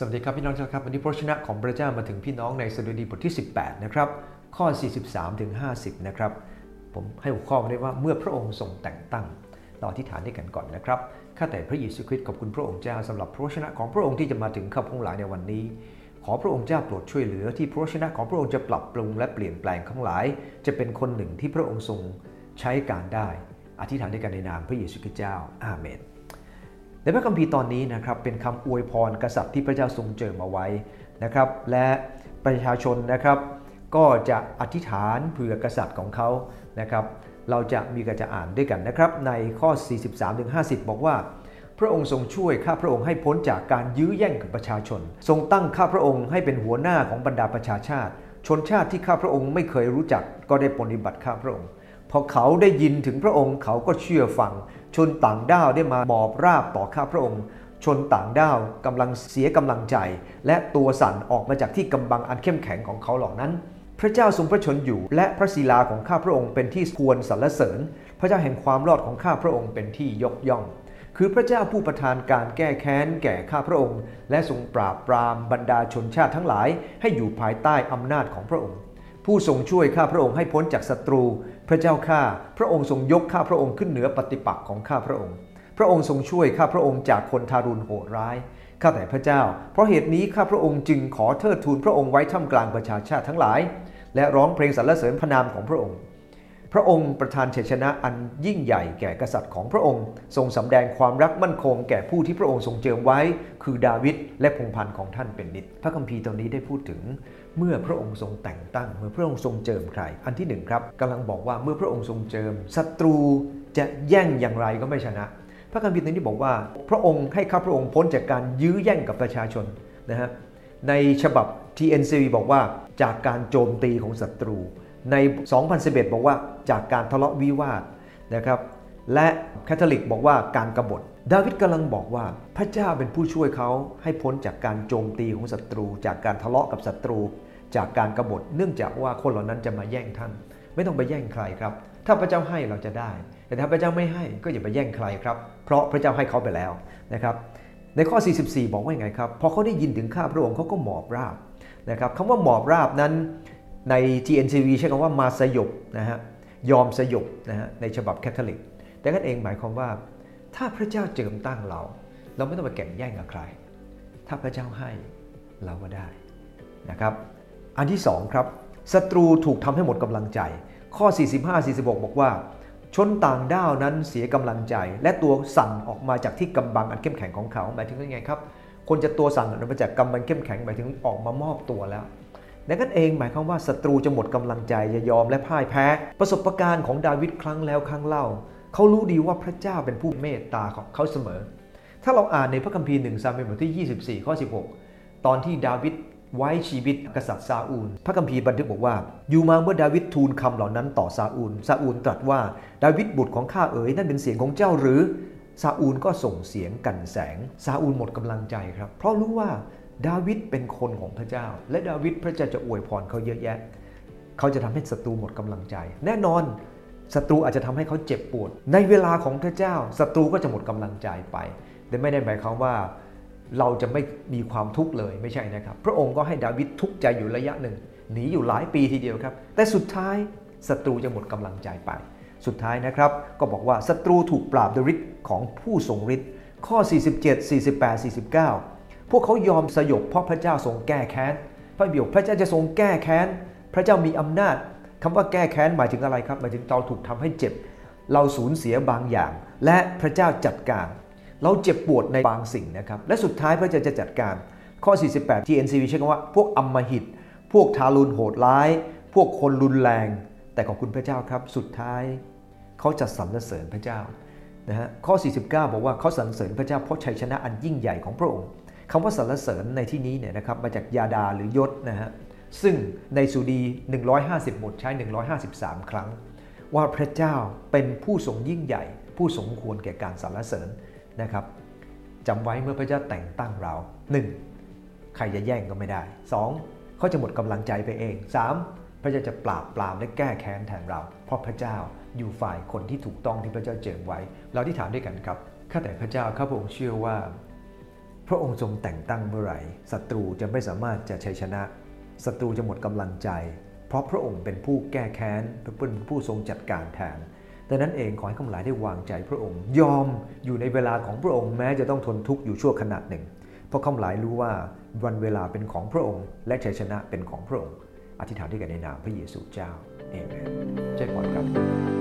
สวัสดีครับพี่น้องครับวันนี้พระวจนะของพระเจ้ามาถึงพี่น้องในสดุดีบทที่ 18 นะครับ ข้อ 43 ถึง 50 นะครับ ผมให้หัวข้อมาได้ว่าเมื่อพระองค์ทรงแต่งตั้ง เราอธิษฐานด้วยกันก่อนนะครับข้าแต่พระเยซูคริสต์ขอบคุณพระองค์เจ้าสำหรับพระวจนะของพระองค์ที่จะมาถึงข้าพระองค์ทั้งหลายในวันนี้ ขอพระองค์เจ้าโปรดช่วยเหลือที่พระวจนะของพระองค์จะปรับปรุงและเปลี่ยนแปลงข้าพระองค์ทั้งหลาย จะเป็นคนหนึ่งที่พระองค์ทรงใช้การได้ อธิษฐานด้วยกันในนามพระเยซูคริสต์เจ้าอาเมน ในพระคัมภีร์ตอนนี้นะครับเป็นคำอวยพรกษัตริย์ที่พระเจ้าทรงเจิมเอาไว้นะครับและประชาชนนะครับก็จะอธิษฐานเผื่อกษัตริย์ของเขานะครับเราจะมีการจะอ่านด้วยกันนะครับในข้อ 43-50 บอกว่า พระองค์ทรงช่วยข้าพระองค์ให้พ้นจากการยื้อแย่งกับประชาชน ทรงตั้งข้าพระองค์ให้เป็นหัวหน้าของบรรดาประชาชาติ ชนชาติที่ข้าพระองค์ไม่เคยรู้จักก็ได้ปฏิบัติข้าพระองค์ พอเขาได้ยินถึงพระองค์เขาก็เชื่อฟัง ชนต่างด้าวได้มาหมอบราบต่อข้าพระองค์ ชนต่างด้าวกำลังเสียกำลังใจ และตัวสั่นออกมาจากที่กำบังอันเข้มแข็งของเขาเหล่านั้น พระเจ้าทรงพระชนอยู่ และพระศิลาของข้าพระองค์เป็นที่ควรสรรเสริญ พระเจ้าแห่งความรอดของข้าพระองค์เป็นที่ยกย่อง คือพระเจ้าผู้ประทานการแก้แค้นแก่ข้าพระองค์ และทรงปราบปรามบรรดาชนชาติทั้งหลายให้อยู่ภายใต้อำนาจของพระองค์ ผู้ทรงช่วยข้าพระองค์ให้พ้นจากศัตรู พระเจ้าข้าพระองค์ทรงยกข้าพระองค์ขึ้นเหนือปฏิปักษ์ของข้าพระองค์ พระองค์ทรงช่วยข้าพระองค์จากคนทารุณโหดร้ายข้าแต่พระเจ้า เพราะเหตุนี้ข้าพระองค์จึงขอเทิดทูนพระองค์ไว้ท่ามกลางประชาชาติทั้งหลาย และร้องเพลงสรรเสริญพระนามของพระองค์ พระองค์ประทานชัยชนะอันยิ่งใหญ่แก่กษัตริย์ของพระองค์ ทรงสำแดงความรักมั่นคงแก่ผู้ที่พระองค์ทรงเจิมไว้ คือดาวิดและพงพันธ์ของท่านเป็นนิด พระคัมภีร์ตอนนี้ได้พูดถึง เมื่อพระองค์ทรงแต่งตั้ง เมื่อพระองค์ทรงเจิมใคร อันที่หนึ่งครับกำลังบอกว่าเมื่อพระองค์ทรงเจิมศัตรูจะแย่งอย่างไรก็ไม่ชนะ พระคัมภีร์ตอนนี้บอกว่า พระองค์ให้ข้าพระองค์พ้นจากการยื้อแย่งกับประชาชนนะฮะในฉบับ TNC บอกว่าจากการโจมตีของศัตรู ใน 2011 บอกว่าจากการทะเลาะวิวาทนะครับและแคทอลิกบอกว่าการกรบฏ ดาวิดกำลังบอกว่าพระเจ้าเป็นผู้ช่วยเขาให้พ้นจากการโจมตีของศัตรู จากการทะเลาะกับศัตรู จากการกรบฏ เนื่องจากว่าคนเหล่านั้นจะมาแย่งท่าน ไม่ต้องไปแย่งใครครับ ถ้าพระเจ้าให้เราจะได้ แต่ถ้าพระเจ้าไม่ให้ก็อย่าไปแย่งใครครับ เพราะพระเจ้าให้เขาไปแล้วนะครับในข้อ 44 บอกว่าไงครับพอเขาได้ยินถึงข้าพระองค์เขาก็หมอบราบนะครับคำว่าหมอบราบนั้น ใน TNCV ใช้คำว่ามาสยบนะฮะยอมสยบนะฮะในฉบับแคทอลิก แต่กันเองหมายความว่า ถ้าพระเจ้าเจิมตั้งเรา เราไม่ต้องไปแข่งแย่งกับใคร ถ้าพระเจ้าให้เราก็ได้นะครับ อันที่สองครับศัตรูถูกทำให้หมดกำลังใจ ข้อ 45-46 บอกว่า ชนต่างด้าวนั้นเสียกำลังใจ และตัวสั่นออกมาจากที่กำบังอันเข้มแข็งของเขาหมายถึงว่าไงครับคนจะตัวสั่นออกมาจากกำบังเข้มแข็งหมายถึงออกมามอบตัวแล้ว ดังนั้นเองหมายความว่าศัตรูจะหมดกำลังใจจะยอมและพ่ายแพ้ ประสบการณ์ของดาวิดครั้งแล้วครั้งเล่า เขารู้ดีว่าพระเจ้าเป็นผู้เมตตาของเขาเสมอ ถ้าเราอ่านในพระคัมภีร์หนึ่งซามูเอลบทที่ 24 ข้อ 16 ตอนที่ดาวิดไว้ชีวิตกษัตริย์ซาอูล พระคัมภีร์บันทึกบอกว่า อยู่มาเมื่อดาวิดทูลคำเหล่านั้นต่อซาอูล ซาอูลตรัสว่า ดาวิดบุตรของข้าเอ๋ยนั่นเป็นเสียงของเจ้าหรือ ซาอูลก็ส่งเสียงกันแสง ซาอูลหมดกำลังใจครับ เพราะรู้ว่า ดาวิดเป็นคนของพระเจ้า และดาวิดพระเจ้าจะอวยพรเขาเยอะแยะ เขาจะทำให้ศัตรูหมดกำลังใจ แน่นอนศัตรูอาจจะทำให้เขาเจ็บปวด ในเวลาของพระเจ้าศัตรูก็จะหมดกำลังใจไปแต่ไม่ได้หมายความว่าเราจะไม่มีความทุกข์เลยไม่ใช่นะครับ พระองค์ก็ให้ดาวิดทุกข์ใจอยู่ระยะหนึ่งหนีอยู่หลายปีทีเดียวครับ แต่สุดท้ายศัตรูจะหมดกำลังใจไป สุดท้ายนะครับ ก็บอกว่าศัตรูถูกปราบดยฤทธิ์ของผู้ทรงฤทธิ์ข้อ 47 48 49 พวกเขายอมสยบเพราะพระเจ้าทรงแก้แค้น พระบิดพระเจ้าจะทรงแก้แค้น พระเจ้ามีอำนาจคำว่าแก้แค้นหมายถึงอะไรครับหมายถึงเราถูกทำให้เจ็บ เราสูญเสียบางอย่าง และพระเจ้าจัดการ เราเจ็บปวดในบางสิ่งนะครับ และสุดท้ายพระเจ้าจะจัดการ ข้อ 48 ที่ NCV ใช้คำว่า พวกอำมหิต พวกทารุณโหดร้าย พวกคนรุนแรง แต่ขอบคุณพระเจ้าครับ สุดท้ายเขาจะสรรเสริญพระเจ้านะฮะข้อ 49 บอกว่าเขาสรรเสริญพระเจ้าเพราะชัยชนะอันยิ่งใหญ่ของพระองค์ คำว่าสรรเสริญในที่นี้เนี่ยนะครับมาจากยาดาหรือยศนะฮะซึ่งในสุดี 150บทใช้ 153 ครั้ง ว่าพระเจ้าเป็นผู้ทรงยิ่งใหญ่ ผู้สมควรแก่การสรรเสริญนะครับจำไว้เมื่อพระเจ้าแต่งตั้งเรา 1. ใครจะแย่งก็ไม่ได้ 2. เขาจะหมดกำลังใจไปเอง 3. พระเจ้าจะปราบปรามและแก้แค้นแทนเรา เพราะพระเจ้าอยู่ฝ่ายคนที่ถูกต้องที่พระเจ้าเจิมไว้ เราที่ฐานด้วยกันครับข้าแต่พระเจ้าข้าพระองค์เชื่อว่า พระองค์ทรงแต่งตั้งเมื่อไหร่ศัตรูจะไม่สามารถจะชัยชนะศัตรูจะหมดกำลังใจ เพราะพระองค์เป็นผู้แก้แค้นเป็นผู้ทรงจัดการแทนดังนั้นเองขอให้ข้าพเจ้าได้วางใจพระองค์ ยอมอยู่ในเวลาของพระองค์แม้จะต้องทนทุกข์อยู่ชั่วขณะหนึ่ง เพราะข้าพเจ้ารู้ว่าวันเวลาเป็นของพระองค์ และชัยชนะเป็นของพระองค์ อธิษฐานด้วยกันในนามพระเยซูเจ้าเอเมนเจ้าพรครับ